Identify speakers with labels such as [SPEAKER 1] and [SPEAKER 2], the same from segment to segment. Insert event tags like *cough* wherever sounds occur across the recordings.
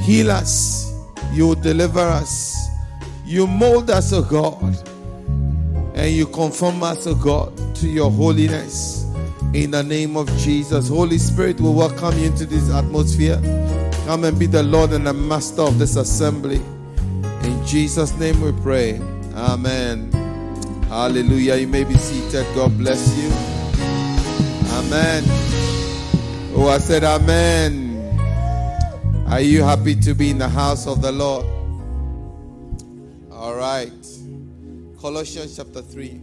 [SPEAKER 1] heal us, you deliver us, you mold us, O God, and you conform us, O God, to your holiness. In the name of Jesus, Holy Spirit, we welcome you into this atmosphere. Come and be the Lord and the Master of this assembly. In Jesus' name we pray. Amen. Hallelujah. You may be seated. God bless you. Amen. Oh, I said, Amen. Are you happy to be in the house of the Lord? All right. Colossians chapter 3.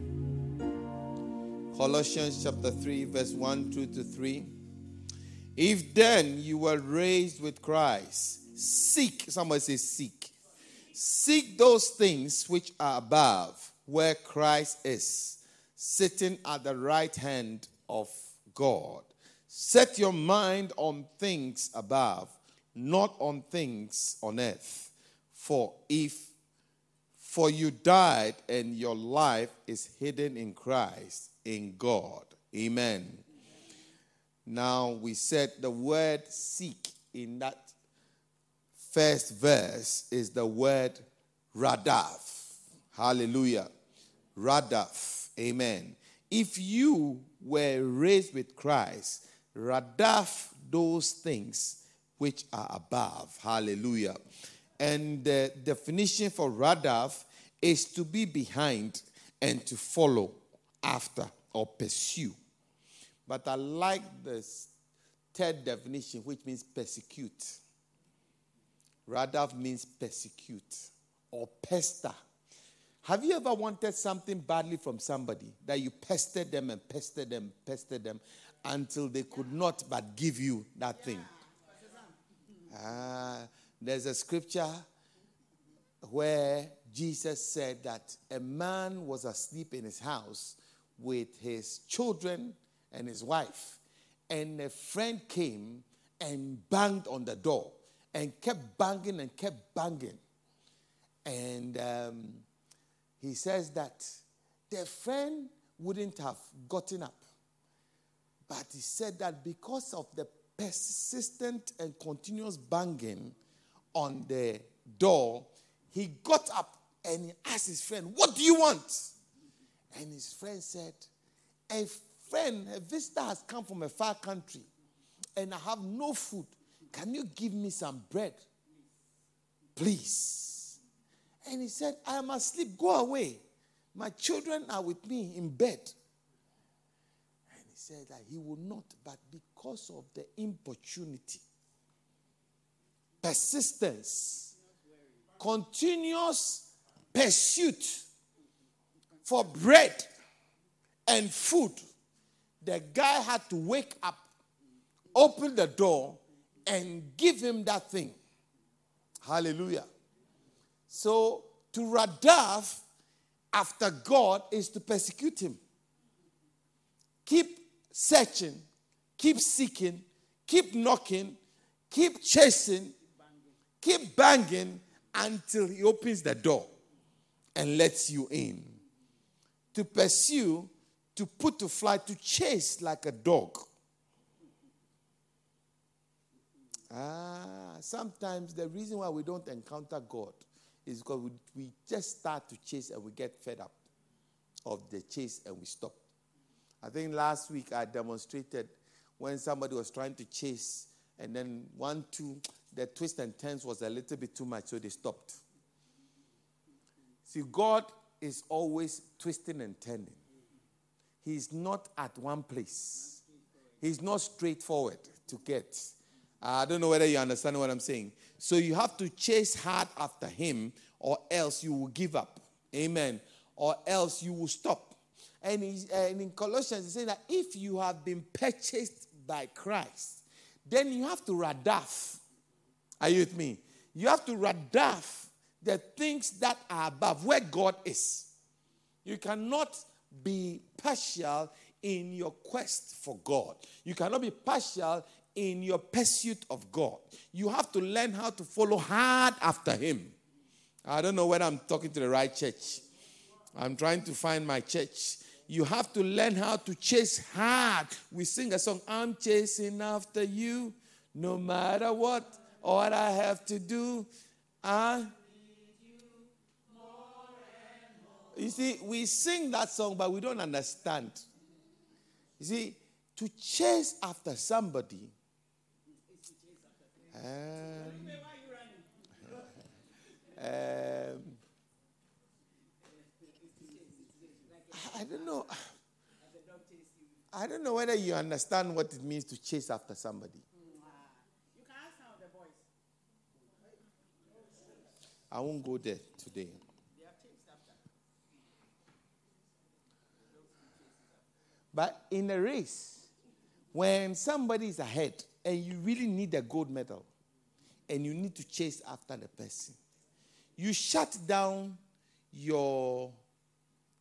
[SPEAKER 1] Colossians chapter 3, verse 1 2 to 3. If then you were raised with Christ, seek, somebody say, seek. Seek those things which are above, where Christ is, sitting at the right hand of God. Set your mind on things above not on things on earth. For if for you died and your life is hidden in Christ in God. Amen. Now we said the word seek in that first verse is the word radaf. Hallelujah. Radaf. Amen. If you were raised with Christ, radaf those things which are above. Hallelujah. And the definition for Radaf is to be behind and to follow after or pursue. But I like this third definition, which means persecute. Radaf means persecute or pester. Have you ever wanted something badly from somebody that you pestered them and pestered them, pestered them until they could not but give you that thing? Ah, there's a scripture where Jesus said that a man was asleep in his house with his children and his wife, and a friend came and banged on the door and kept banging and kept banging. And um, he says that the friend wouldn't have gotten up. But he said that because of the persistent and continuous banging on the door, he got up and he asked his friend, What do you want? And his friend said, A friend, a visitor has come from a far country and I have no food. Can you give me some bread? Please. And he said, I am asleep. Go away. My children are with me in bed said that he would not, but because of the importunity, persistence, continuous pursuit for bread and food, the guy had to wake up, open the door, and give him that thing. Hallelujah. So to radaf after God is to persecute him. Keep searching, keep seeking, keep knocking, keep chasing, keep banging until he opens the door and lets you in. To pursue, to put to flight, to chase like a dog. Ah, sometimes the reason why we don't encounter God is because we, we just start to chase and we get fed up of the chase and we stop. I think last week I demonstrated when somebody was trying to chase, and then one, two, the twist and turns was a little bit too much, so they stopped. See, God is always twisting and turning. He's not at one place. He's not straightforward to get. I don't know whether you understand what I'm saying. So you have to chase hard after him, or else you will give up. Amen. Or else you will stop. And, and in Colossians, he says that if you have been purchased by Christ, then you have to radaf. Are you with me? You have to radaf the things that are above, where God is. You cannot be partial in your quest for God. You cannot be partial in your pursuit of God. You have to learn how to follow hard after Him. I don't know whether I'm talking to the right church. I'm trying to find my church you have to learn how to chase hard. We sing a song, I'm chasing after you, no matter what. All I have to do, I. You see, we sing that song, but we don't understand. You see, to chase after somebody. *laughs* Um, um, I don't know. I don't know whether you understand what it means to chase after somebody. I won't go there today. But in a race, when somebody is ahead and you really need a gold medal and you need to chase after the person, you shut down your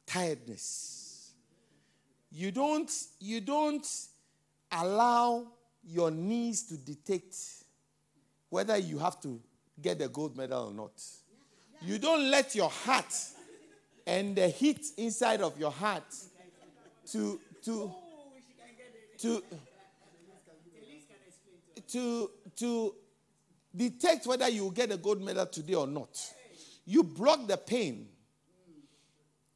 [SPEAKER 1] tiredness. You don't, you don't allow your knees to detect whether you have to get the gold medal or not. You don't let your heart and the heat inside of your heart to to to to to detect whether you get a gold medal today or not. You block the pain.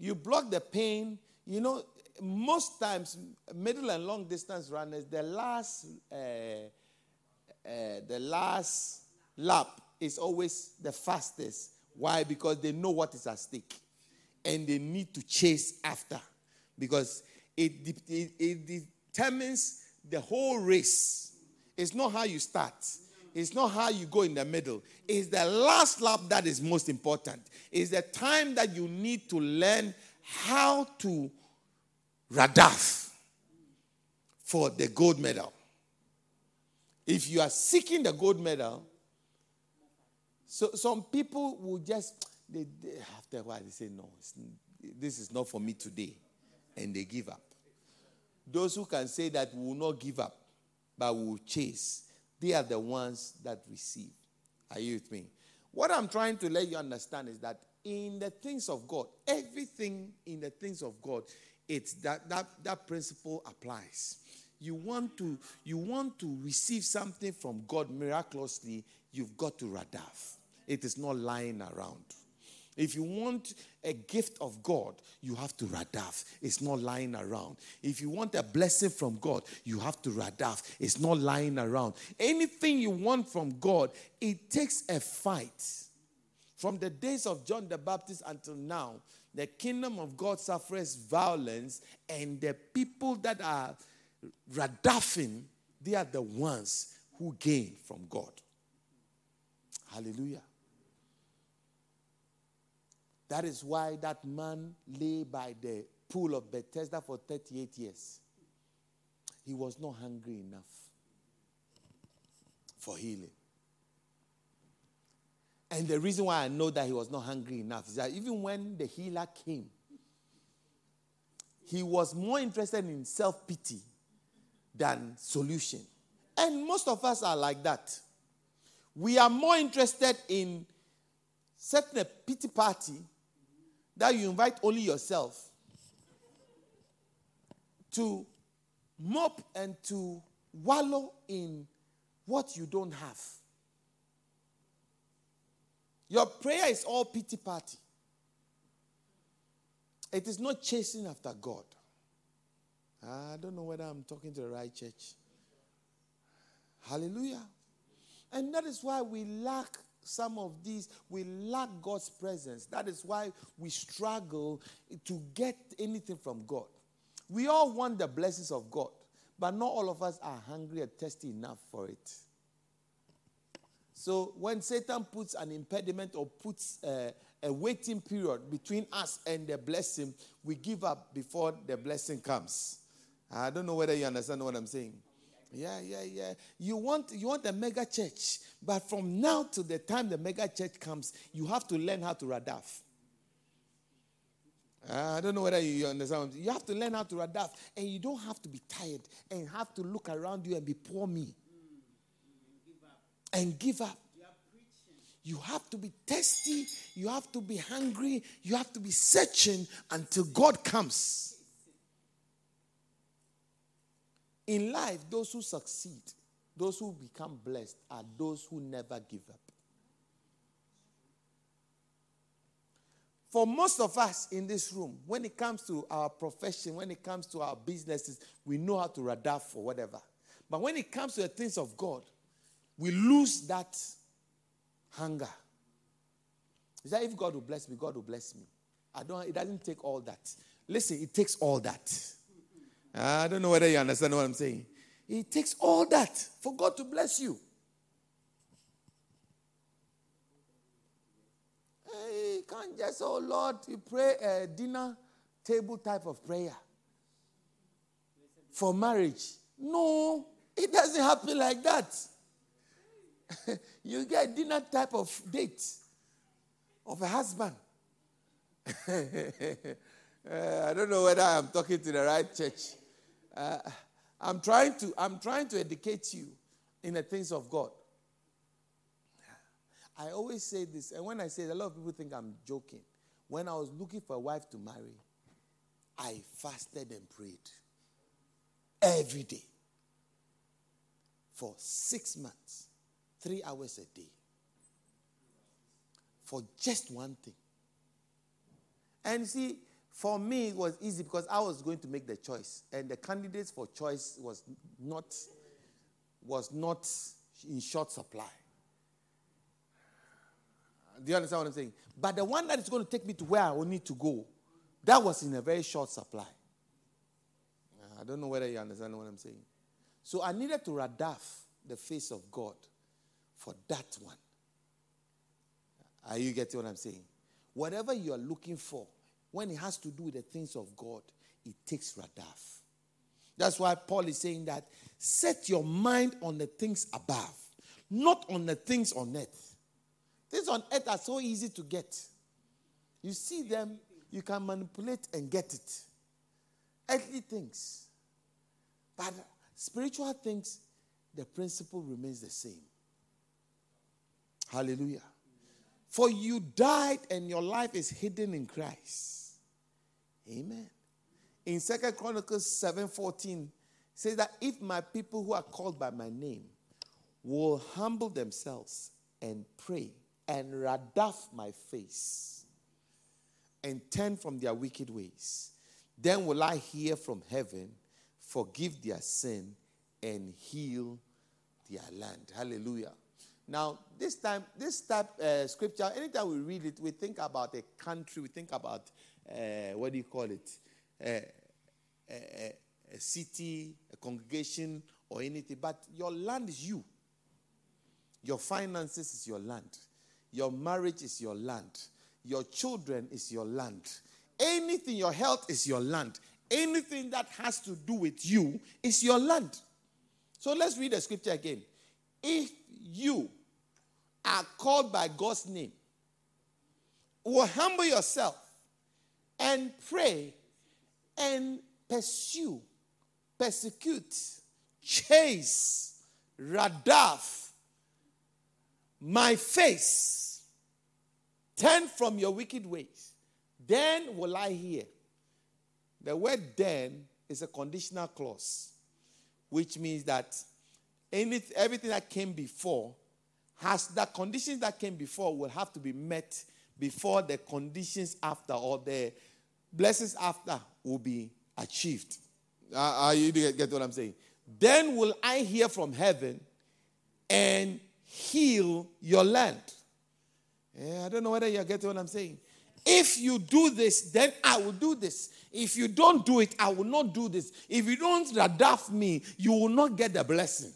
[SPEAKER 1] You block the pain. You know, most times, middle and long distance runners, the last, uh, uh, the last lap is always the fastest. Why? Because they know what is at stake, and they need to chase after, because it, it, it determines the whole race. It's not how you start. It's not how you go in the middle. It's the last lap that is most important. It's the time that you need to learn how to radaf for the gold medal. If you are seeking the gold medal, so some people will just they, they, after a while they say no, this is not for me today, and they give up. Those who can say that will not give up, but will chase, they are the ones that receive. Are you with me? What I'm trying to let you understand is that in the things of God, everything in the things of God, it's that that, that principle applies. You want to you want to receive something from God miraculously, you've got to radaf. It is not lying around. If you want a gift of God, you have to radaf. It's not lying around. If you want a blessing from God, you have to radaf. It's not lying around. Anything you want from God, it takes a fight. From the days of John the Baptist until now, the kingdom of God suffers violence, and the people that are radafing, they are the ones who gain from God. Hallelujah. That is why that man lay by the pool of Bethesda for 38 years. He was not hungry enough for healing. And the reason why I know that he was not hungry enough is that even when the healer came, he was more interested in self pity than solution. And most of us are like that. We are more interested in setting a pity party that you invite only yourself to mop and to wallow in what you don't have. Your prayer is all pity party. It is not chasing after God. I don't know whether I'm talking to the right church. Hallelujah. And that is why we lack some of these, we lack God's presence. That is why we struggle to get anything from God. We all want the blessings of God, but not all of us are hungry and thirsty enough for it. So when Satan puts an impediment or puts a, a waiting period between us and the blessing, we give up before the blessing comes. I don't know whether you understand what I'm saying. Yeah, yeah, yeah. You want you want a mega church, but from now to the time the mega church comes, you have to learn how to radaf. Uh, I don't know whether you understand. You have to learn how to radaf, and you don't have to be tired and have to look around you and be poor me and give up. You have to be thirsty. You have to be hungry. You have to be searching until God comes. In life, those who succeed, Those who become blessed are those who never give up. For most of us in this room, when it comes to our profession, when it comes to our businesses, we know how to radaf for whatever. But when it comes to the things of God, we lose that hunger. Is that if God will bless me, God will bless me. I don't it doesn't take all that. Listen, it takes all that. I don't know whether you understand what I'm saying. It takes all that for God to bless you. You can't just, oh Lord, you pray a dinner table type of prayer for marriage. No, it doesn't happen like that. *laughs* you get dinner type of date of a husband. *laughs* uh, I don't know whether I'm talking to the right church. Uh, I'm trying to I'm trying to educate you in the things of God. I always say this, and when I say it, a lot of people think I'm joking. When I was looking for a wife to marry, I fasted and prayed every day for six months, three hours a day, for just one thing. And see, for me, it was easy because I was going to make the choice, and the candidates for choice was not was not in short supply. Do you understand what I'm saying? But the one that is going to take me to where I will need to go, that was in a very short supply. Uh, I don't know whether you understand what I'm saying. So I needed to radaf the face of God for that one. Are you getting what I'm saying? Whatever you are looking for, when it has to do with the things of God, it takes radaf. That's why Paul is saying that set your mind on the things above, not on the things on earth. Things on earth are so easy to get. You see them, you can manipulate and get it. Earthly things. But spiritual things, the principle remains the same. Hallelujah. For you died and your life is hidden in Christ. Amen. In Second Chronicles 7:14, says that if my people who are called by my name will humble themselves and pray and radaf my face and turn from their wicked ways, then will I hear from heaven, forgive their sin, and heal their land. Hallelujah. Now, this time, this type uh, scripture, anytime we read it, we think about a country, we think about uh, what do you call it, a, a city, a congregation, or anything. But your land is you. Your finances is your land. Your marriage is your land. Your children is your land. Anything, your health is your land. Anything that has to do with you is your land. So let's read the scripture again. If you are called by God's name, will humble yourself and pray and pursue, persecute, chase, radaf my face, turn from your wicked ways, then will I hear. The word then is a conditional clause which means that any, everything that came before has the conditions that came before will have to be met before the conditions after or the blessings after will be achieved. Uh, you get, get what I'm saying? Then will I hear from heaven and heal your land. Yeah, I don't know whether you're getting what I'm saying. If you do this, then I will do this. If you don't do it, I will not do this. If you don't radaf me, you will not get the blessing.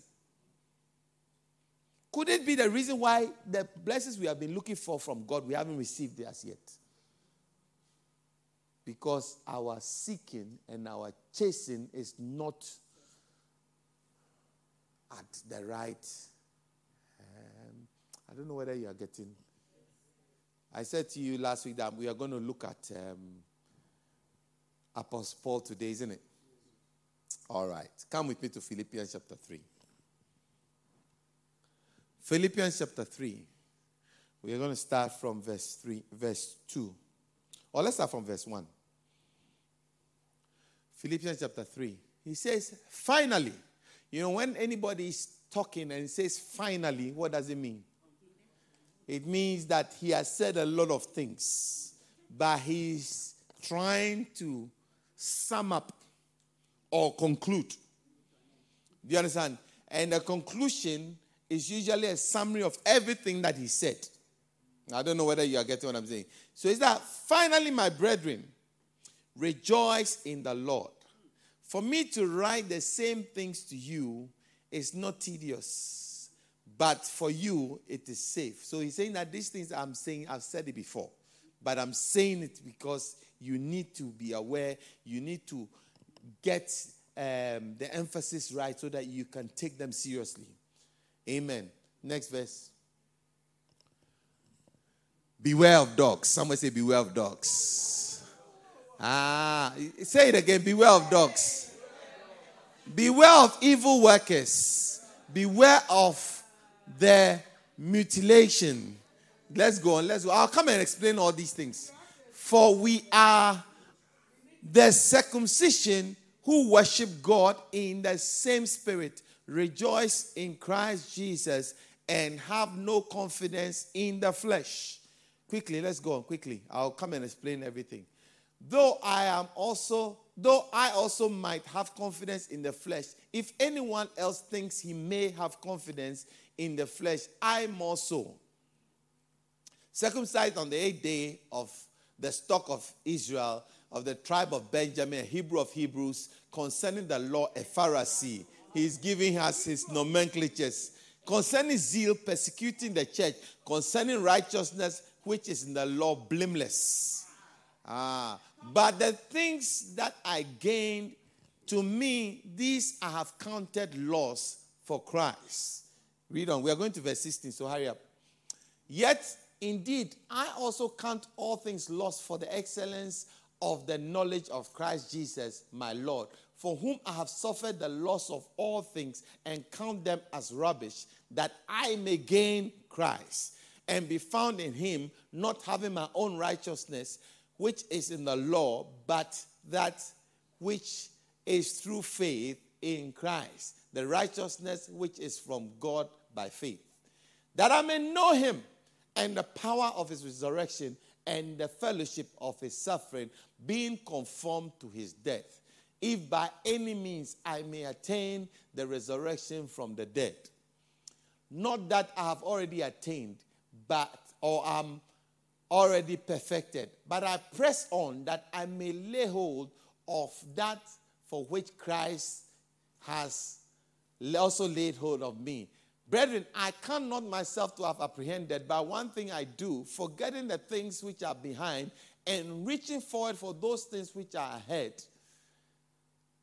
[SPEAKER 1] Could it be the reason why the blessings we have been looking for from God, we haven't received as yet? Because our seeking and our chasing is not at the right. Um, I don't know whether you are getting. I said to you last week that we are going to look at um, Apostle Paul today, isn't it? All right. Come with me to Philippians chapter 3. Philippians chapter 3. We are going to start from verse 3, verse 2. Or let's start from verse 1. Philippians chapter 3. He says, finally, you know, when anybody is talking and says finally, what does it mean? It means that he has said a lot of things, but he's trying to sum up or conclude. Do you understand? And the conclusion is usually a summary of everything that he said. I don't know whether you are getting what I'm saying. So it's that finally, my brethren, rejoice in the Lord. For me to write the same things to you is not tedious, but for you it is safe. So he's saying that these things I'm saying, I've said it before, but I'm saying it because you need to be aware, you need to get um, the emphasis right so that you can take them seriously. Amen. Next verse. Beware of dogs. Someone say, Beware of dogs. Ah, say it again. Beware of dogs. Beware of evil workers. Beware of their mutilation. Let's go on. Let's go. I'll come and explain all these things. For we are the circumcision who worship God in the same spirit, rejoice in Christ Jesus, and have no confidence in the flesh. Quickly, let's go on quickly. I'll come and explain everything. Though I am also, though I also might have confidence in the flesh, if anyone else thinks he may have confidence in the flesh, I more so. Circumcised on the eighth day of the stock of Israel, of the tribe of Benjamin, Hebrew of Hebrews, concerning the law, a Pharisee. He's giving us his nomenclatures. Concerning zeal, persecuting the church. Concerning righteousness, which is in the law, blameless. Ah, but the things that I gained, to me, these I have counted loss for Christ. Read on. We are going to verse 16, so hurry up. Yet, indeed, I also count all things lost for the excellence of the knowledge of Christ Jesus, my Lord, for whom I have suffered the loss of all things and count them as rubbish, that I may gain Christ and be found in him, not having my own righteousness, which is in the law, but that which is through faith in Christ, the righteousness which is from God by faith, that I may know him and the power of his resurrection and the fellowship of his suffering, being conformed to his death, if by any means I may attain the resurrection from the dead. Not that I have already attained, but or am already perfected, but I press on that I may lay hold of that for which Christ has also laid hold of me. Brethren, I cannot myself to have apprehended, but one thing I do, forgetting the things which are behind and reaching forward for those things which are ahead.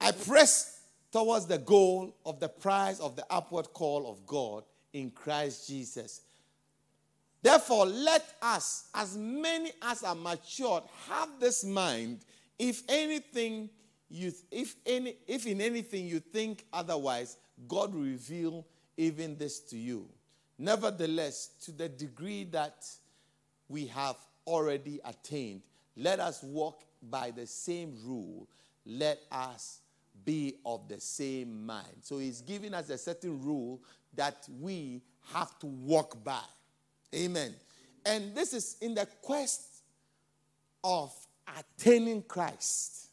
[SPEAKER 1] I press towards the goal of the prize of the upward call of God in Christ Jesus. Therefore, let us, as many as are matured, have this mind. If anything, you, if any, if in anything you think otherwise, God will reveal even this to you. Nevertheless, to the degree that we have already attained, let us walk by the same rule. Let us be of the same mind. So he's giving us a certain rule that we have to walk by. Amen. And this is in the quest of attaining Christ.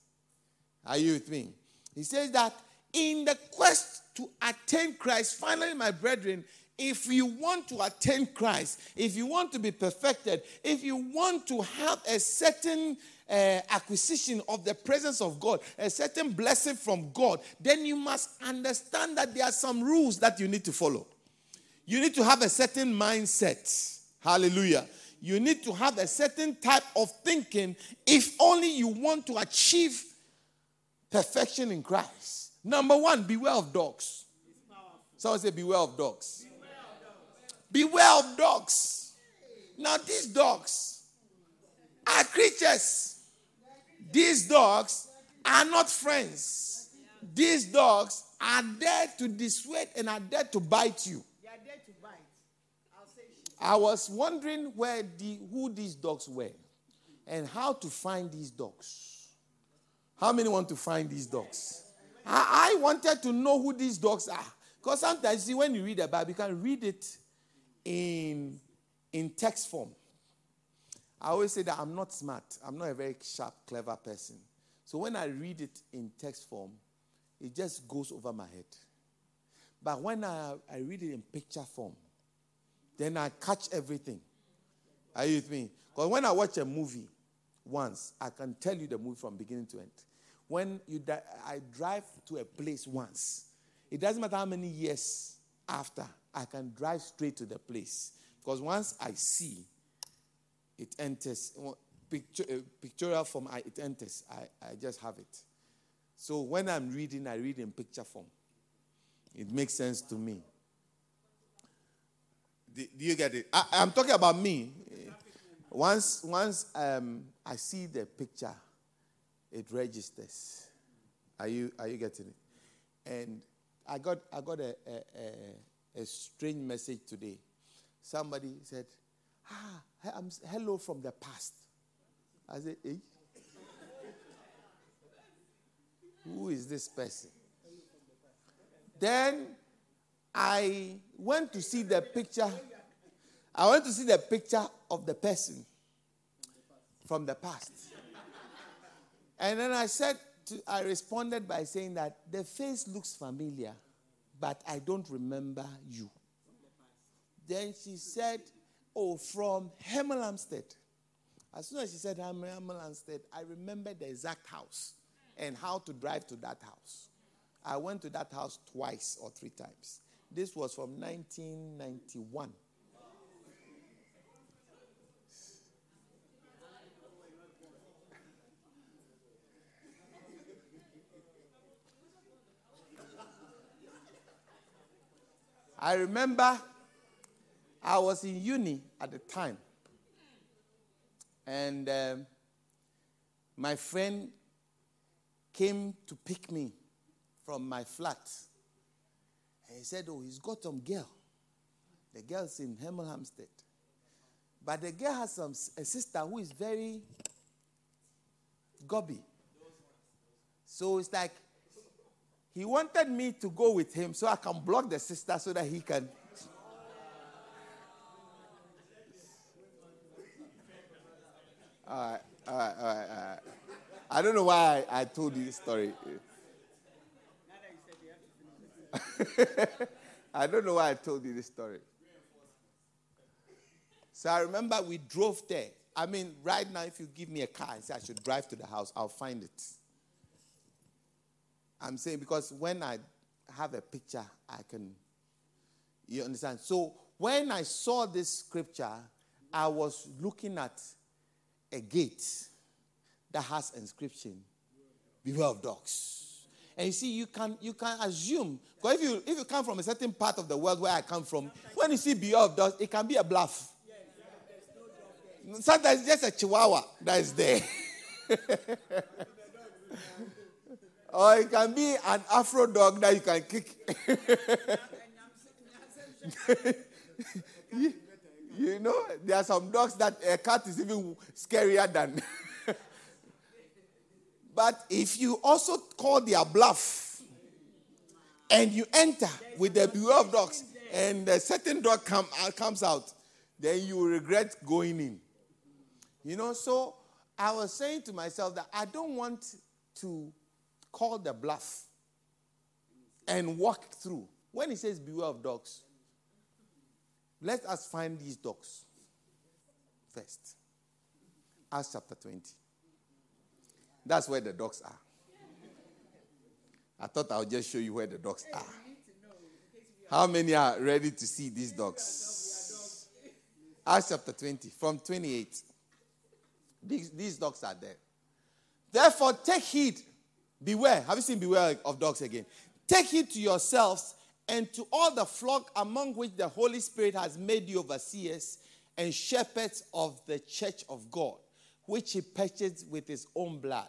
[SPEAKER 1] Are you with me? He says that in the quest to attain Christ, finally, my brethren, if you want to attain Christ, if you want to be perfected, if you want to have a certain uh, acquisition of the presence of God, a certain blessing from God, then you must understand that there are some rules that you need to follow. You need to have a certain mindset. Hallelujah. You need to have a certain type of thinking if only you want to achieve perfection in Christ. Number one, beware of dogs. Someone say, beware of dogs. Beware of dogs. Now, these dogs are creatures. These dogs are not friends. These dogs are there to dissuade and are there to bite you. I was wondering where the, who these dogs were and how to find these dogs. How many want to find these dogs? I, I wanted to know who these dogs are Because sometimes, see, when you read the Bible, you can read it in, in text form. I always say that I'm not smart. I'm not a very sharp, clever person. So when I read it in text form, it just goes over my head. But when I, I read it in picture form, then I catch everything. Are you with me? Because when I watch a movie once, I can tell you the movie from beginning to end. When you di- I drive to a place once, it doesn't matter how many years after, I can drive straight to the place. Because once I see, it enters, picture, uh, pictorial form, I, it enters. I, I just have it. So when I'm reading, I read in picture form. It makes sense to me. Do, you get it? I, am talking about me. Once, once um, I see the picture, it registers. Are you, are you getting it? And I got, I got a, a, a, a strange message today. Somebody said, Ah, I'm, hello from the past. I said, eh? *laughs* Who is this person? Then I went to see the picture. I went to see the picture of the person from the past. And then I said, to, I responded by saying that the face looks familiar, but I don't remember you. Then she said, Oh, from Hemel Hempstead. As soon as she said Hemel Hempstead, I remembered the exact house and how to drive to that house. I went to that house twice or three times. This was from 1991. I remember I was in uni at the time. And um, my friend came to pick me from my flat. He said, Oh, he's got some girl. The girl's in Hemel Hempstead. But the girl has some, a sister who is very gobby. So it's like he wanted me to go with him so I can block the sister so that he can. *laughs* All right, all right, all right, all right. I don't know why I, I told you this story. *laughs* I don't know why I told you this story. So I remember we drove there. I mean, right now, if you give me a car and say I should drive to the house, I'll find it. I'm saying because when I have a picture, I can, you understand? So when I saw this scripture, I was looking at a gate that has inscription, beware of dogs. And you see, you can you can assume because if you if you come from a certain part of the world where I come from, when you see beware of it can be a bluff. Sometimes it's just a chihuahua that is there. *laughs* or it can be an Afro dog that you can kick. *laughs* you know, there are some dogs that a cat is even scarier than. *laughs* but if you also call their bluff and you enter with the beware of dogs and a certain dog come, uh, comes out, then you regret going in. You know, so I was saying to myself that I don't want to call the bluff and walk through. When he says beware of dogs, let us find these dogs first. Acts chapter 20. That's where the dogs are. I thought I'll just show you where the dogs are. How many are ready to see these dogs? Acts chapter 20, from 28. These, these dogs are there. Therefore, take heed. Beware. Have you seen beware of dogs again? Take heed to yourselves and to all the flock among which the Holy Spirit has made you overseers and shepherds of the church of God, which he purchased with his own blood.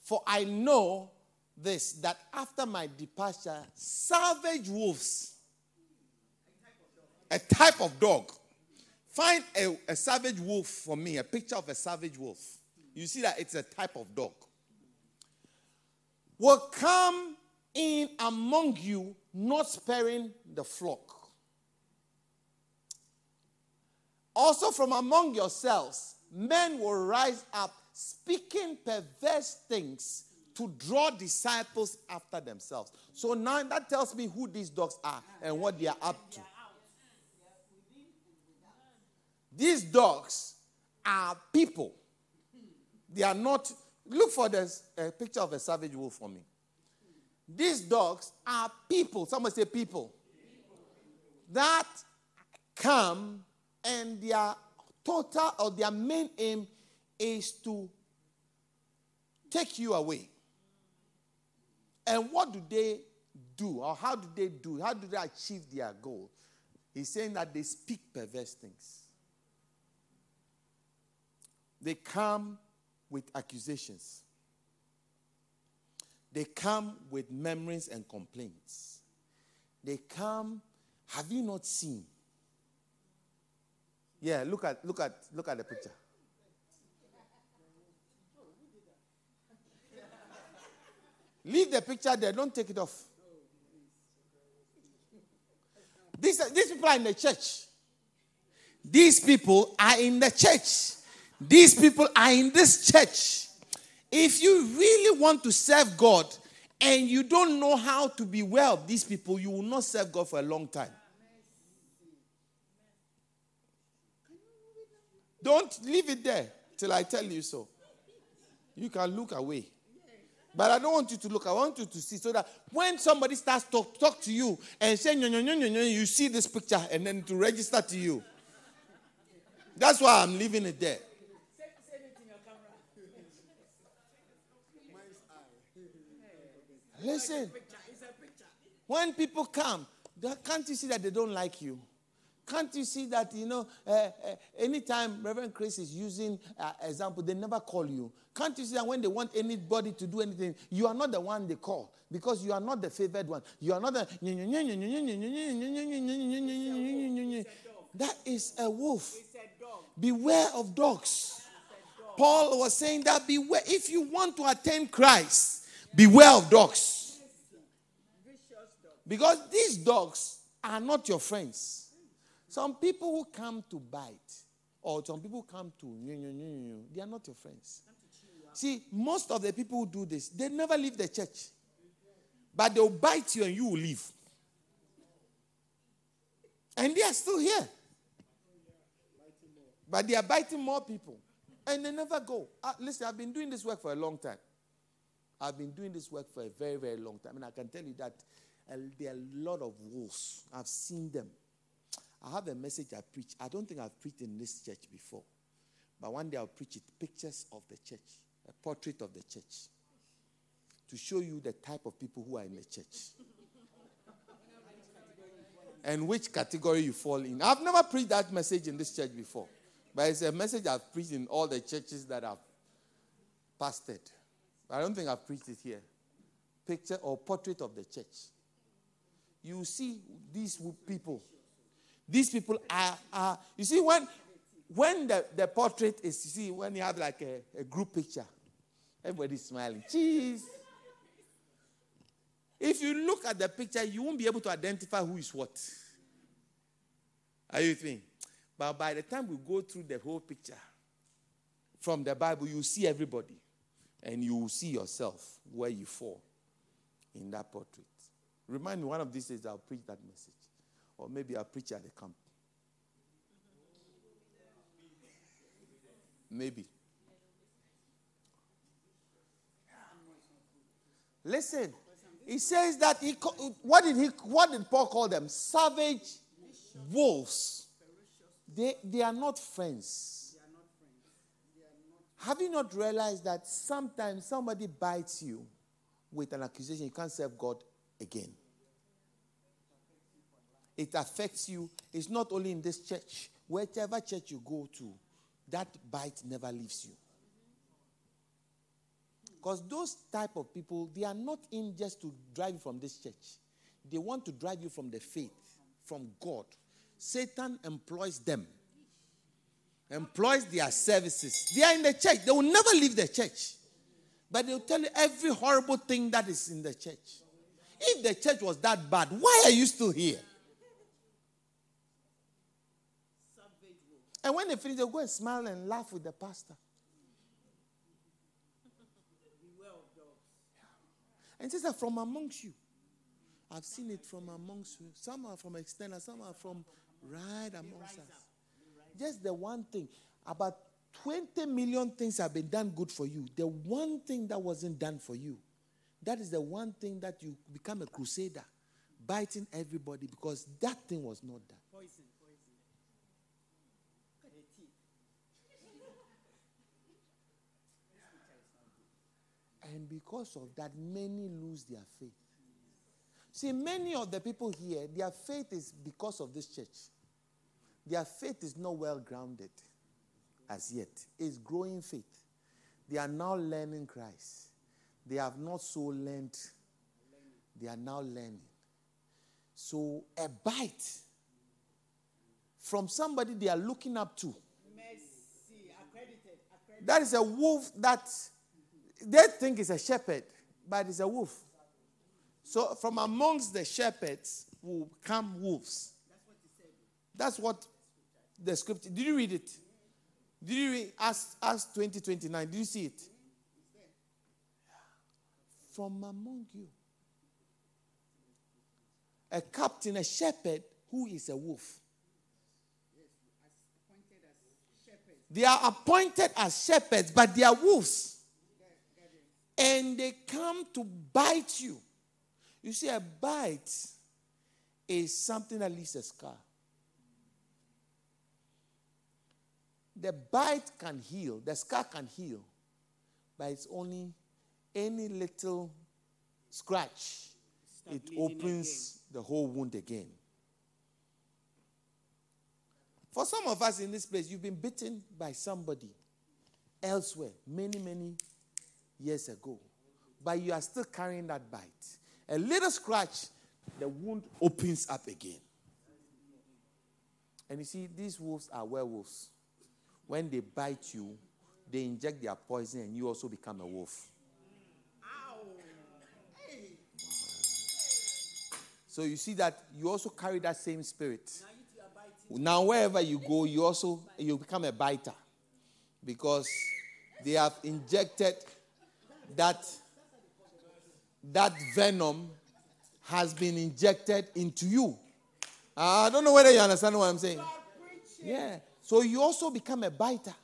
[SPEAKER 1] For I know this, that after my departure, savage wolves, a type of dog, find a, a savage wolf for me, a picture of a savage wolf. You see that it's a type of dog. Will come in among you not sparing the flock. Also, from among yourselves, men will rise up speaking perverse things to draw disciples after themselves. So now that tells me who these dogs are and what they are up to. These dogs are people. They are not. Look for the uh, picture of a savage wolf for me. These dogs are people. Someone say people. That come and their total or their main aim is to take you away. And what do they do? Or how do they do? How do they achieve their goal? He's saying that they speak perverse things. They come with accusations. They come with memories and complaints. They come, have you not seen? Yeah, look at look at look at the picture. Leave the picture there, don't take it off. These, these people are in the church. These people are in the church. These people are in this church. If you really want to serve God and you don't know how to be well these people, you will not serve God for a long time. Don't leave it there till I tell you so. You can look away. But I don't want you to look. I want you to see so that when somebody starts to talk, to you and say, no, no, no, no, no, you see this picture and then to register to you. That's why I'm leaving it there. Listen. When people come, can't you see that they don't like you? Can't you see that, you know, uh, uh, anytime Reverend Chris is using uh, example, they never call you. Can't you see that when they want anybody to do anything, you are not the one they call because you are not the favored one. You are not the. *laughs* That is a wolf. Beware of dogs. Paul was saying that beware. If you want to attain Christ, beware of dogs. Because these dogs are not your friends. Some people who come to bite, or some people who come to, they are not your friends. See, most of the people who do this, they never leave the church. But they'll bite you and you will leave. And they are still here. But they are biting more people. And they never go. Uh, listen, I've been doing this work for a long time. I've been doing this work for a very, very long time. And I can tell you that uh, there are a lot of wolves. I've seen them. I have a message I preach. I don't think I've preached in this church before. But one day I'll preach it pictures of the church, a portrait of the church, to show you the type of people who are in the church. *laughs* and which category you fall in. I've never preached that message in this church before. But it's a message I've preached in all the churches that I've pastored. I don't think I've preached it here. Picture or portrait of the church. You see these people these people are, are you see, when when the, the portrait is, you see, when you have like a, a group picture, everybody's smiling. Cheese. If you look at the picture, you won't be able to identify who is what. Are you think? But by the time we go through the whole picture from the Bible, you see everybody. And you will see yourself where you fall in that portrait. Remind me one of these days I'll preach that message. Or maybe I'll preach at the camp. Maybe. Listen, he says that he what did he what did Paul call them? Savage wolves. They they are not friends. Have you not realized that sometimes somebody bites you with an accusation you can't serve God again? It affects you. It's not only in this church. Whatever church you go to, that bite never leaves you. Because those type of people, they are not in just to drive you from this church. They want to drive you from the faith, from God. Satan employs them, employs their services. They are in the church. They will never leave the church. But they'll tell you every horrible thing that is in the church. If the church was that bad, why are you still here? And when they finish, they go and smile and laugh with the pastor. And says that from amongst you. I've seen it from amongst you. Some are from external, some are from right amongst us. Just the one thing. About 20 million things have been done good for you. The one thing that wasn't done for you, that is the one thing that you become a crusader, biting everybody because that thing was not done. And because of that, many lose their faith. See, many of the people here, their faith is because of this church. Their faith is not well grounded as yet. It's growing faith. They are now learning Christ. They have not so learned, they are now learning. So, a bite from somebody they are looking up to. That is a wolf that they think is a shepherd, but it's a wolf. So from amongst the shepherds will come wolves. That's what the scripture. Did you read it? Did you read Acts, Acts 20, 29? Did you see it? From among you. A captain, a shepherd who is a wolf. They are appointed as shepherds, but they are wolves and they come to bite you. You see, a bite is something that leaves a scar. The bite can heal, the scar can heal, but it's only any little scratch, Start it opens again. the whole wound again. For some of us in this place, you've been bitten by somebody elsewhere many, many years ago, but you are still carrying that bite. A little scratch, the wound opens up again. And you see, these wolves are werewolves. When they bite you, they inject their poison and you also become a wolf. So you see that you also carry that same spirit. Now wherever you go, you also you become a biter because they have injected that that venom has been injected into you. Ah, I don't know whether you understand what I'm saying. Yeah. So you also become a biter.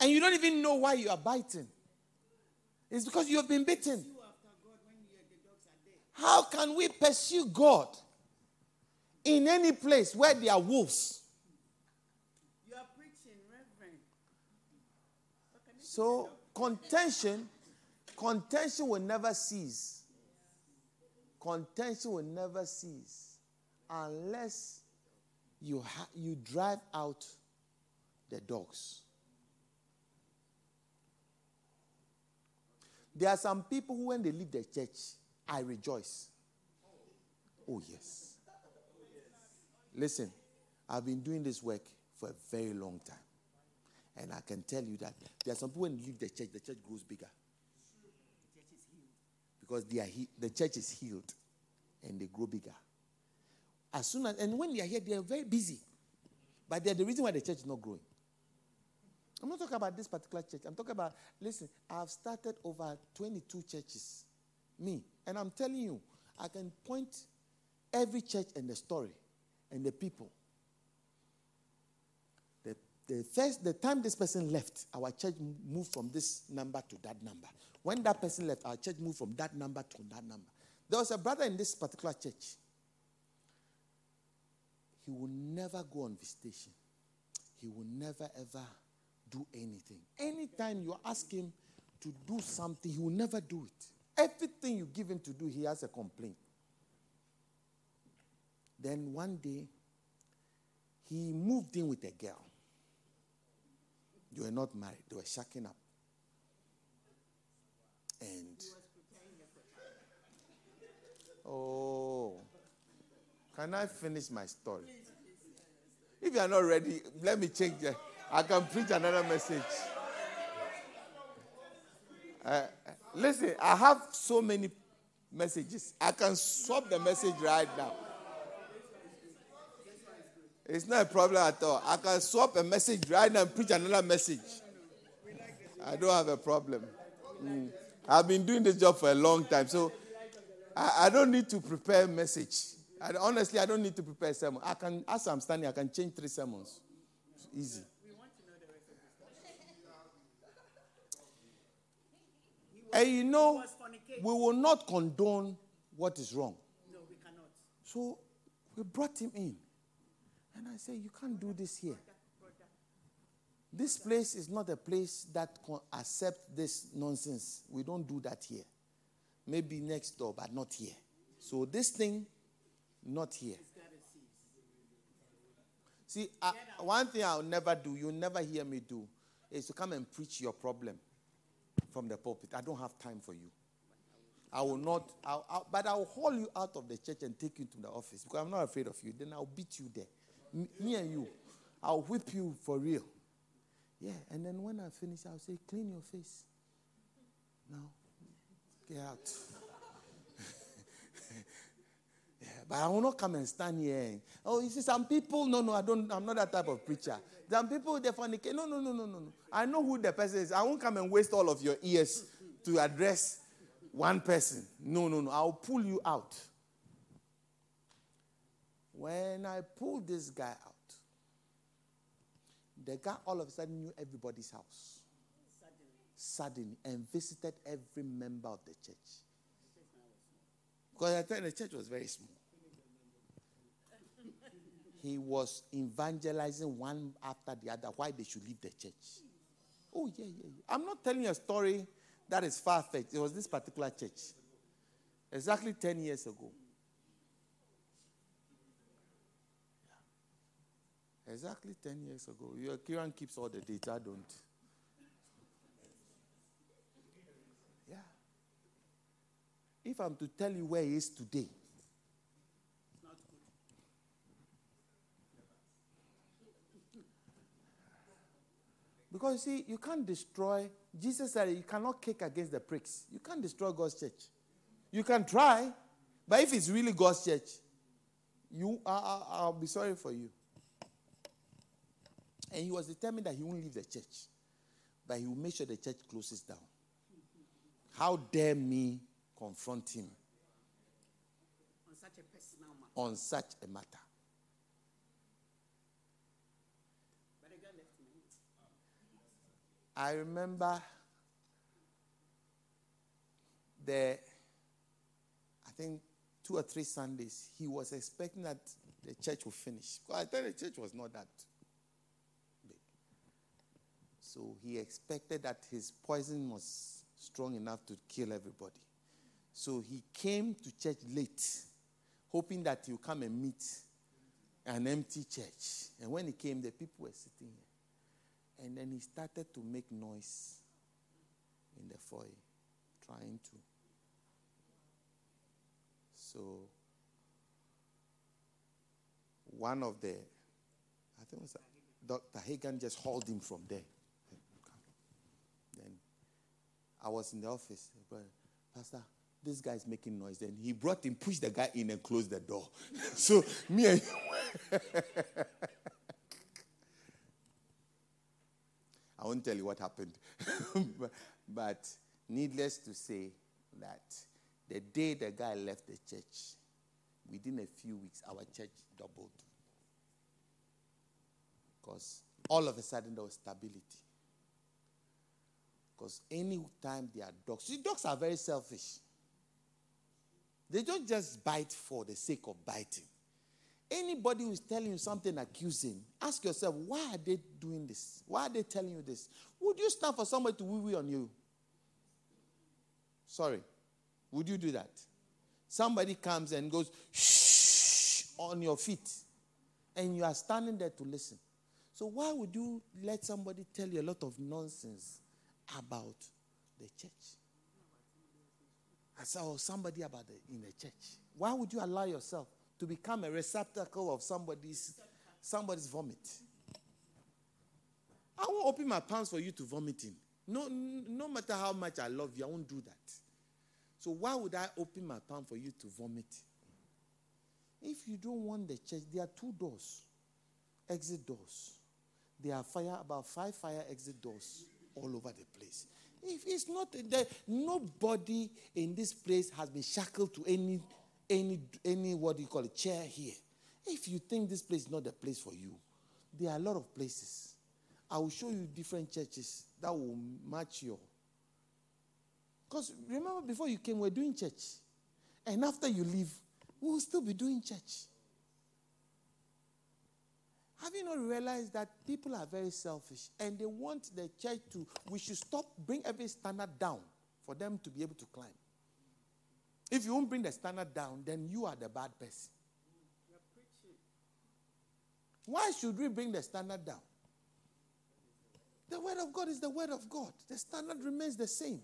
[SPEAKER 1] And you don't even know why you are biting. It's because you have been bitten. How can we pursue God in any place where there are wolves? You are preaching, Reverend. So Contention, contention will never cease. Contention will never cease unless you, ha- you drive out the dogs. There are some people who, when they leave the church, I rejoice. Oh, yes. Listen, I've been doing this work for a very long time. And I can tell you that there are some people when you leave the church, the church grows bigger. Because they are he- the church is healed and they grow bigger. As soon as, and when they are here, they are very busy. But they're the reason why the church is not growing. I'm not talking about this particular church. I'm talking about, listen, I've started over 22 churches. Me. And I'm telling you, I can point every church and the story and the people the first the time this person left, our church moved from this number to that number. When that person left, our church moved from that number to that number. There was a brother in this particular church. He will never go on visitation. He will never ever do anything. Anytime you ask him to do something, he will never do it. Everything you give him to do, he has a complaint. Then one day, he moved in with a girl. They were not married, they were shacking up. And oh, can I finish my story? If you are not ready, let me change. The, I can preach another message. Uh, listen, I have so many messages. I can swap the message right now. It's not a problem at all. I can swap a message right now and preach another message. I don't have a problem. Mm. I've been doing this job for a long time, so I, I don't need to prepare a message. I, honestly, I don't need to prepare a sermon. I can, as I'm standing, I can change three sermons. It's easy. And you know, we will not condone what is wrong.
[SPEAKER 2] No, we cannot.
[SPEAKER 1] So we brought him in. I said, You can't do this here. This place is not a place that can accept this nonsense. We don't do that here. Maybe next door, but not here. So this thing, not here. See, uh, one thing I'll never do, you'll never hear me do, is to come and preach your problem from the pulpit. I don't have time for you. I will not, I'll, I'll, but I'll haul you out of the church and take you to the office because I'm not afraid of you. Then I'll beat you there. Me, and you. I'll whip you for real. Yeah, and then when I finish, I'll say, clean your face. Now, get out. *laughs* yeah, but I will not come and stand here. oh, you see, some people, no, no, I don't, I'm not that type of preacher. Some people, they fornicate. No, no, no, no, no, no. I know who the person is. I won't come and waste all of your ears to address one person. No, no, no. I'll pull you out. When I pulled this guy out, the guy all of a sudden knew everybody's house. Suddenly. and visited every member of the church. Because at I thought the church was very small. He was evangelizing one after the other why they should leave the church. Oh, yeah, yeah, yeah. I'm not telling you a story that is far fetched. It was this particular church. Exactly 10 years ago. Exactly 10 years ago. Your Kiran keeps all the data, I don't. Yeah. If I'm to tell you where he is today, Because you see, you can't destroy, Jesus said you cannot kick against the pricks. You can't destroy God's church. You can try, but if it's really God's church, you, I, I'll be sorry for you. And he was determined that he won't leave the church, but he will make sure the church closes down. How dare me confront him
[SPEAKER 2] on such a personal matter?
[SPEAKER 1] On such a matter. I remember the, I think two or three Sundays, he was expecting that the church would finish. Because I thought the church was not that so he expected that his poison was strong enough to kill everybody. So he came to church late, hoping that he would come and meet an empty church. And when he came, the people were sitting here. And then he started to make noise in the foyer, trying to. So one of the, I think it was Dr. Hagan just hauled him from there. I was in the office. Pastor, this guy is making noise. Then he brought him, pushed the guy in, and closed the door. *laughs* so me and *laughs* I won't tell you what happened. *laughs* but needless to say that the day the guy left the church, within a few weeks, our church doubled. Because all of a sudden there was stability. Because anytime they are dogs, see, dogs are very selfish. They don't just bite for the sake of biting. Anybody who is telling you something accusing, ask yourself, why are they doing this? Why are they telling you this? Would you stand for somebody to wee wee on you? Sorry. Would you do that? Somebody comes and goes, shh, on your feet, and you are standing there to listen. So, why would you let somebody tell you a lot of nonsense about the church. I saw oh, somebody about the, in the church. Why would you allow yourself to become a receptacle of somebody's somebody's vomit? I won't open my palms for you to vomit in. No, no matter how much I love you, I won't do that. So why would I open my palm for you to vomit? If you don't want the church, there are two doors, exit doors. There are fire about five fire exit doors all over the place. If it's not there, nobody in this place has been shackled to any any any what do you call it chair here. If you think this place is not the place for you, there are a lot of places. I will show you different churches that will match your. Because remember, before you came, we are doing church. And after you leave, we will still be doing church. Have you not realized that people are very selfish and they want the church to, we should stop, bring every standard down for them to be able to climb. If you won't bring the standard down, then you are the bad person. Why should we bring the standard down? The word of God is the word of God. The standard remains the same.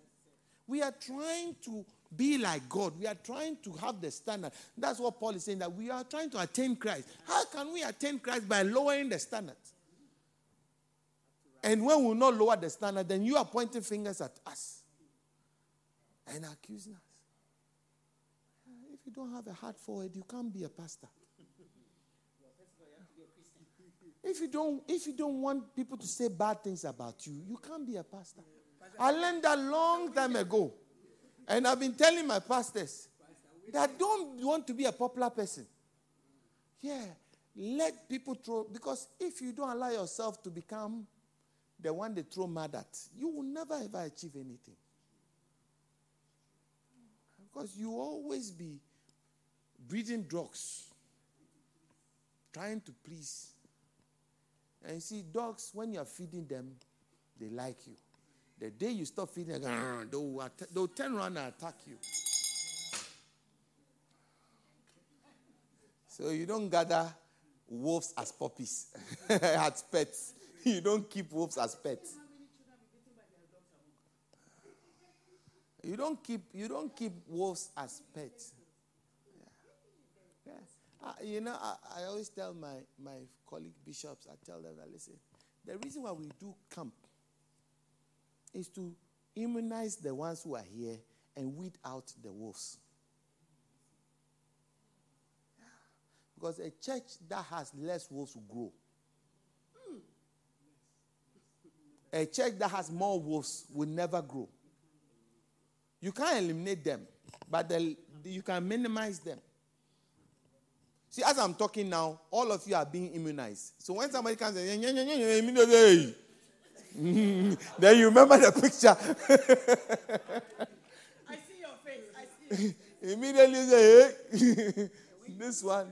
[SPEAKER 1] We are trying to be like God. We are trying to have the standard. That's what Paul is saying that we are trying to attain Christ. How can we attain Christ by lowering the standard? And when we not lower the standard, then you are pointing fingers at us and accusing us. If you don't have a heart for it, you can't be a pastor. If you don't, if you don't want people to say bad things about you, you can't be a pastor. I learned that long time ago. And I've been telling my pastors that don't want to be a popular person. Yeah, let people throw, because if you don't allow yourself to become the one they throw mad at, you will never ever achieve anything. Because you always be breeding drugs, trying to please. And you see, dogs, when you are feeding them, they like you. The day you stop feeding, they'll, they'll turn around and attack you. So you don't gather wolves as puppies, *laughs* as pets. You don't keep wolves as pets. You don't keep you don't keep wolves as pets. Yeah. yeah. Uh, you know, I, I always tell my, my colleague bishops, I tell them that listen, the reason why we do camp is to immunize the ones who are here and weed out the wolves. Because a church that has less wolves will grow. A church that has more wolves will never grow. You can't eliminate them, but you can minimize them. See, as I'm talking now, all of you are being immunized. So when somebody comes and *laughs* then you remember the picture.
[SPEAKER 2] I see your face. I see. *laughs*
[SPEAKER 1] Immediately say, hey, *laughs* this one.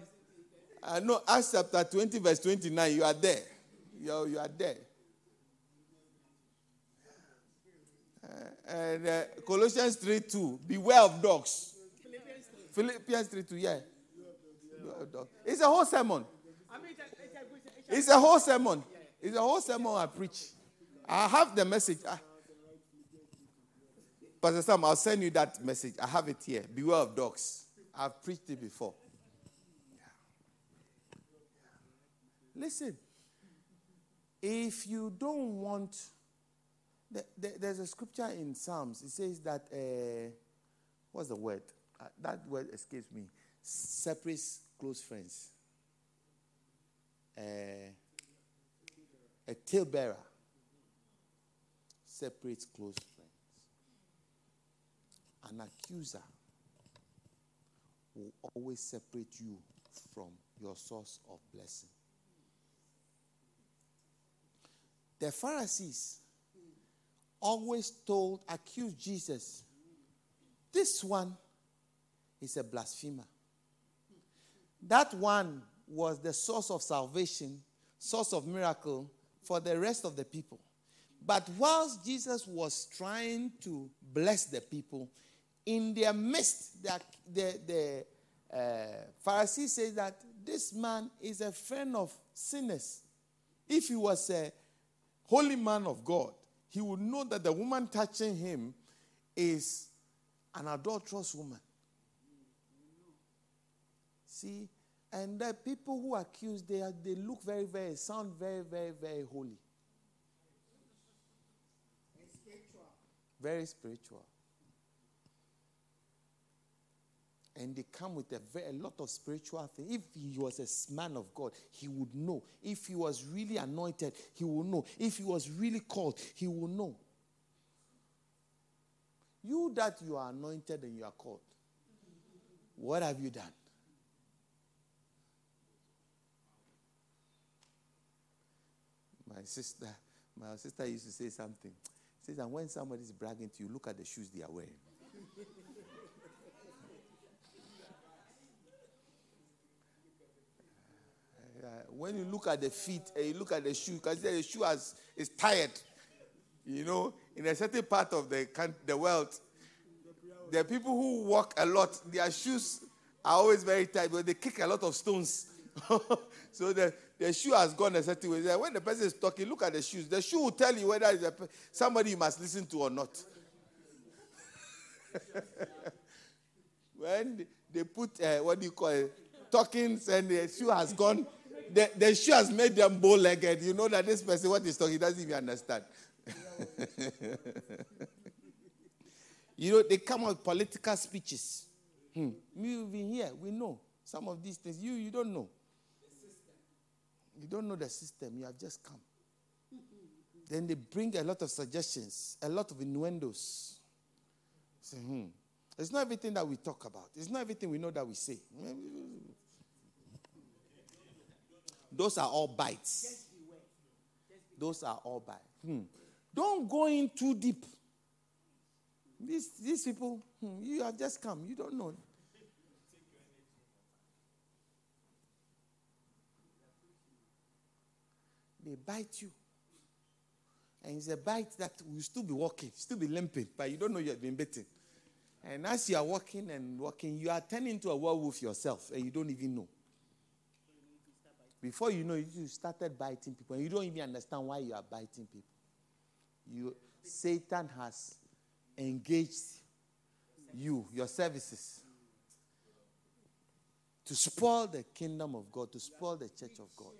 [SPEAKER 1] I know Acts chapter 20, verse 29. You are there. You are, you are there. And uh, Colossians 3 2. Beware of dogs.
[SPEAKER 2] Philippians 3.
[SPEAKER 1] Philippians 3 2. Yeah. It's a whole sermon.
[SPEAKER 2] It's a
[SPEAKER 1] whole sermon. It's a whole sermon I preach. I have the message. Ah. Pastor Sam, I'll send you that message. I have it here. Beware of dogs. I've preached it before. Listen, if you don't want, the, the, there's a scripture in Psalms. It says that, uh, what's the word? Uh, that word escapes me. Separates close friends. Uh, a talebearer separates close friends. An accuser will always separate you from your source of blessing. The Pharisees always told, accused Jesus, this one is a blasphemer. That one was the source of salvation, source of miracle for the rest of the people. But whilst Jesus was trying to bless the people, in their midst, the, the, the uh, Pharisees say that this man is a friend of sinners. If he was a holy man of God, he would know that the woman touching him is an adulterous woman. See, and the people who accuse, they, are, they look very, very, sound very, very, very holy. Very spiritual. and they come with a, very, a lot of spiritual things. If he was a man of God, he would know. If he was really anointed, he would know. If he was really called, he would know. You that you are anointed and you are called, what have you done? My sister, my sister used to say something. Says that when somebody is bragging to you, look at the shoes they are wearing. *laughs* Uh, when you look at the feet and you look at the shoe, because the shoe has, is tired. You know, in a certain part of the, the world, the people who walk a lot, their shoes are always very tight, but they kick a lot of stones. *laughs* so the, the shoe has gone a certain way. When the person is talking, look at the shoes. The shoe will tell you whether it's a, somebody you must listen to or not. *laughs* when they put, uh, what do you call it, talkings and the shoe has gone, the, the shoe has made them bow legged. You know that this person, what he's talking, doesn't even understand. *laughs* you know, they come with political speeches. Hmm. We've been here, we know some of these things. You, you don't know. You don't know the system, you have just come. then they bring a lot of suggestions, a lot of innuendos. Say, hmm. It's not everything that we talk about. It's not everything we know that we say. Those are all bites. Those are all bites. Hmm. Don't go in too deep. These, these people, hmm, you have just come. You don't know. They bite you. And it's a bite that will still be walking, still be limping, but you don't know you have been bitten. And as you are walking and walking, you are turning into a werewolf yourself, and you don't even know. Before you know you started biting people, and you don't even understand why you are biting people. You, Satan has engaged you, your services, to spoil the kingdom of God, to spoil the church of God.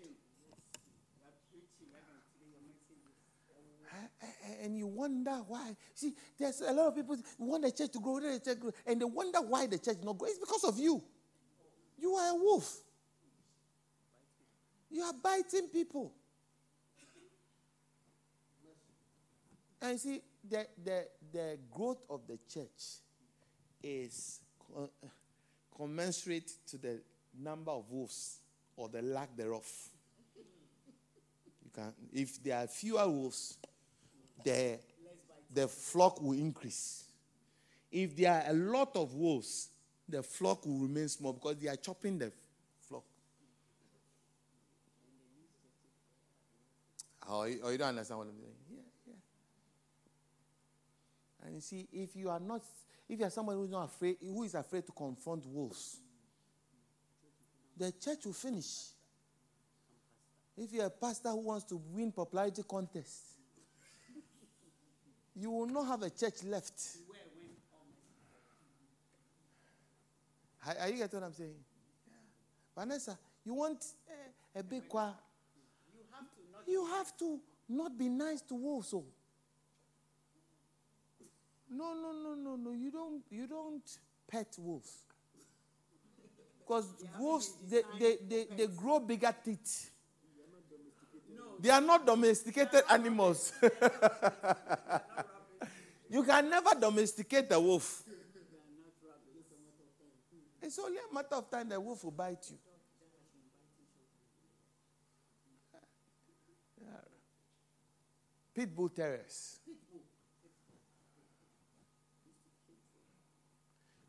[SPEAKER 1] And you wonder why. See, there's a lot of people want the church to grow, the church grow, and they wonder why the church not grow. It's because of you. You are a wolf. You are biting people. And see, the, the, the growth of the church is uh, commensurate to the number of wolves or the lack thereof. You can, if there are fewer wolves, the, the flock will increase. If there are a lot of wolves, the flock will remain small because they are chopping the flock. Oh, you, oh, you don't understand what I'm saying? Yeah, yeah. And you see, if you are not, if you are somebody who is not afraid, who is afraid to confront wolves, the church will finish. If you're a pastor who wants to win popularity contest, you will not have a church left. Are, you getting what I'm saying? Yeah. Vanessa, you want a, a big choir? You have to not. You have to not be nice to wolves. Oh. No, no, no, no, no. You don't. You don't pet wolves. Because wolves, they, they, they, they grow bigger teeth. They are not domesticated animals. *laughs* you can never domesticate a wolf. It's only a matter of time the wolf will bite you. Yeah. Pit bull terriers.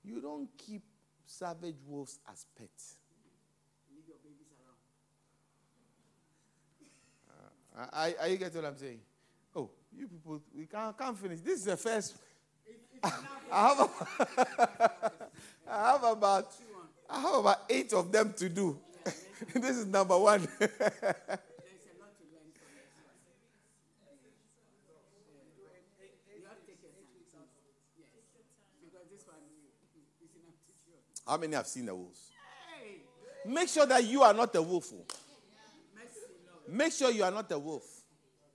[SPEAKER 1] You don't keep savage wolves as pets. Are, are you getting what I'm saying? Oh, you people, we can't, can't finish. This is the first. I have, a, *laughs* I have about I have about eight of them to do. *laughs* this is number one. *laughs* How many have seen the wolves? Make sure that you are not a wolf. Oh. Make sure you are not a wolf.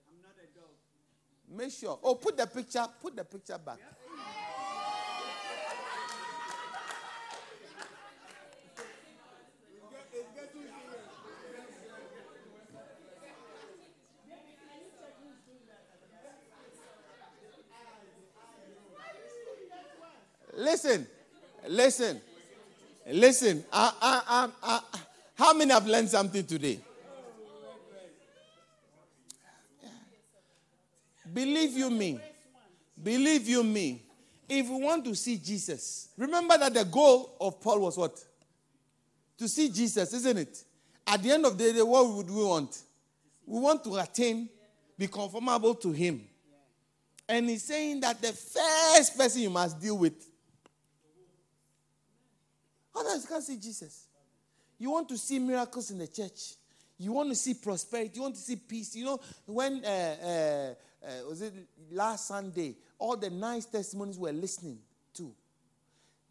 [SPEAKER 1] I'm not a dog. Make sure. Oh, put the picture, put the picture back. Listen, listen, listen. Ah, ah, ah, How many have learned something today? Believe you me. Believe you me. If we want to see Jesus, remember that the goal of Paul was what? To see Jesus, isn't it? At the end of the day, what would we want? We want to attain, be conformable to Him. And he's saying that the first person you must deal with. Otherwise, you can't see Jesus. You want to see miracles in the church. You want to see prosperity. You want to see peace. You know, when uh, uh, uh, was it last Sunday? All the nice testimonies we're listening to.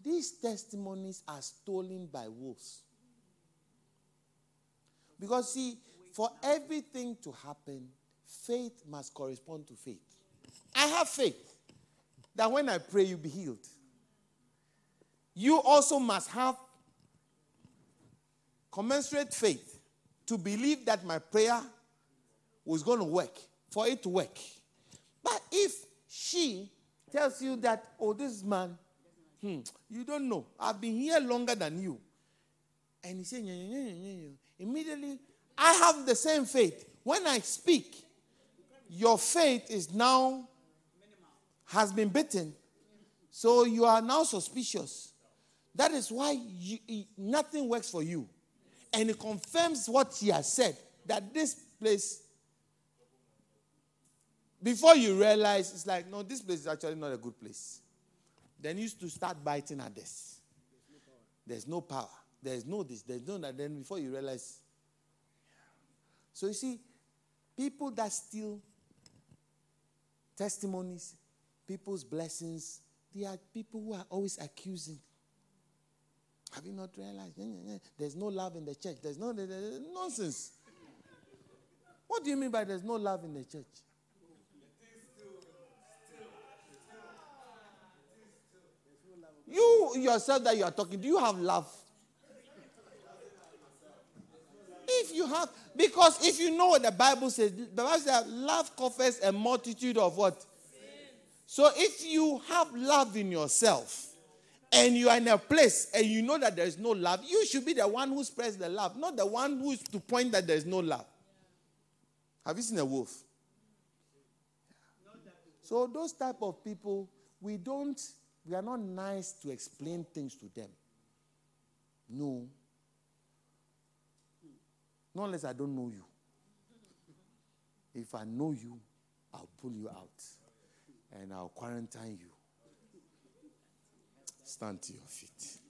[SPEAKER 1] These testimonies are stolen by wolves. Because, see, for everything to happen, faith must correspond to faith. I have faith that when I pray, you'll be healed. You also must have commensurate faith to believe that my prayer was going to work, for it to work. But if she tells you that, oh, this man, hmm, you don't know, I've been here longer than you. And he said, immediately, I have the same faith. When I speak, your faith is now has been bitten. So you are now suspicious. That is why you, nothing works for you. And it confirms what he has said that this place, before you realize, it's like, no, this place is actually not a good place. Then you used to start biting at this. There's no power. There's no this. There's no that. Then before you realize. So you see, people that steal testimonies, people's blessings, they are people who are always accusing. Have you not realized? There's no love in the church. There's no there's nonsense. What do you mean by there's no love in the church? You yourself that you are talking, do you have love? If you have, because if you know what the Bible says, the Bible says love covers a multitude of what? So if you have love in yourself and you are in a place and you know that there is no love, you should be the one who spreads the love, not the one who is to point that there is no love. Have you seen a wolf? So those type of people, we don't, we are not nice to explain things to them. No. Not unless I don't know you. If I know you, I'll pull you out and I'll quarantine you. Stand to your feet.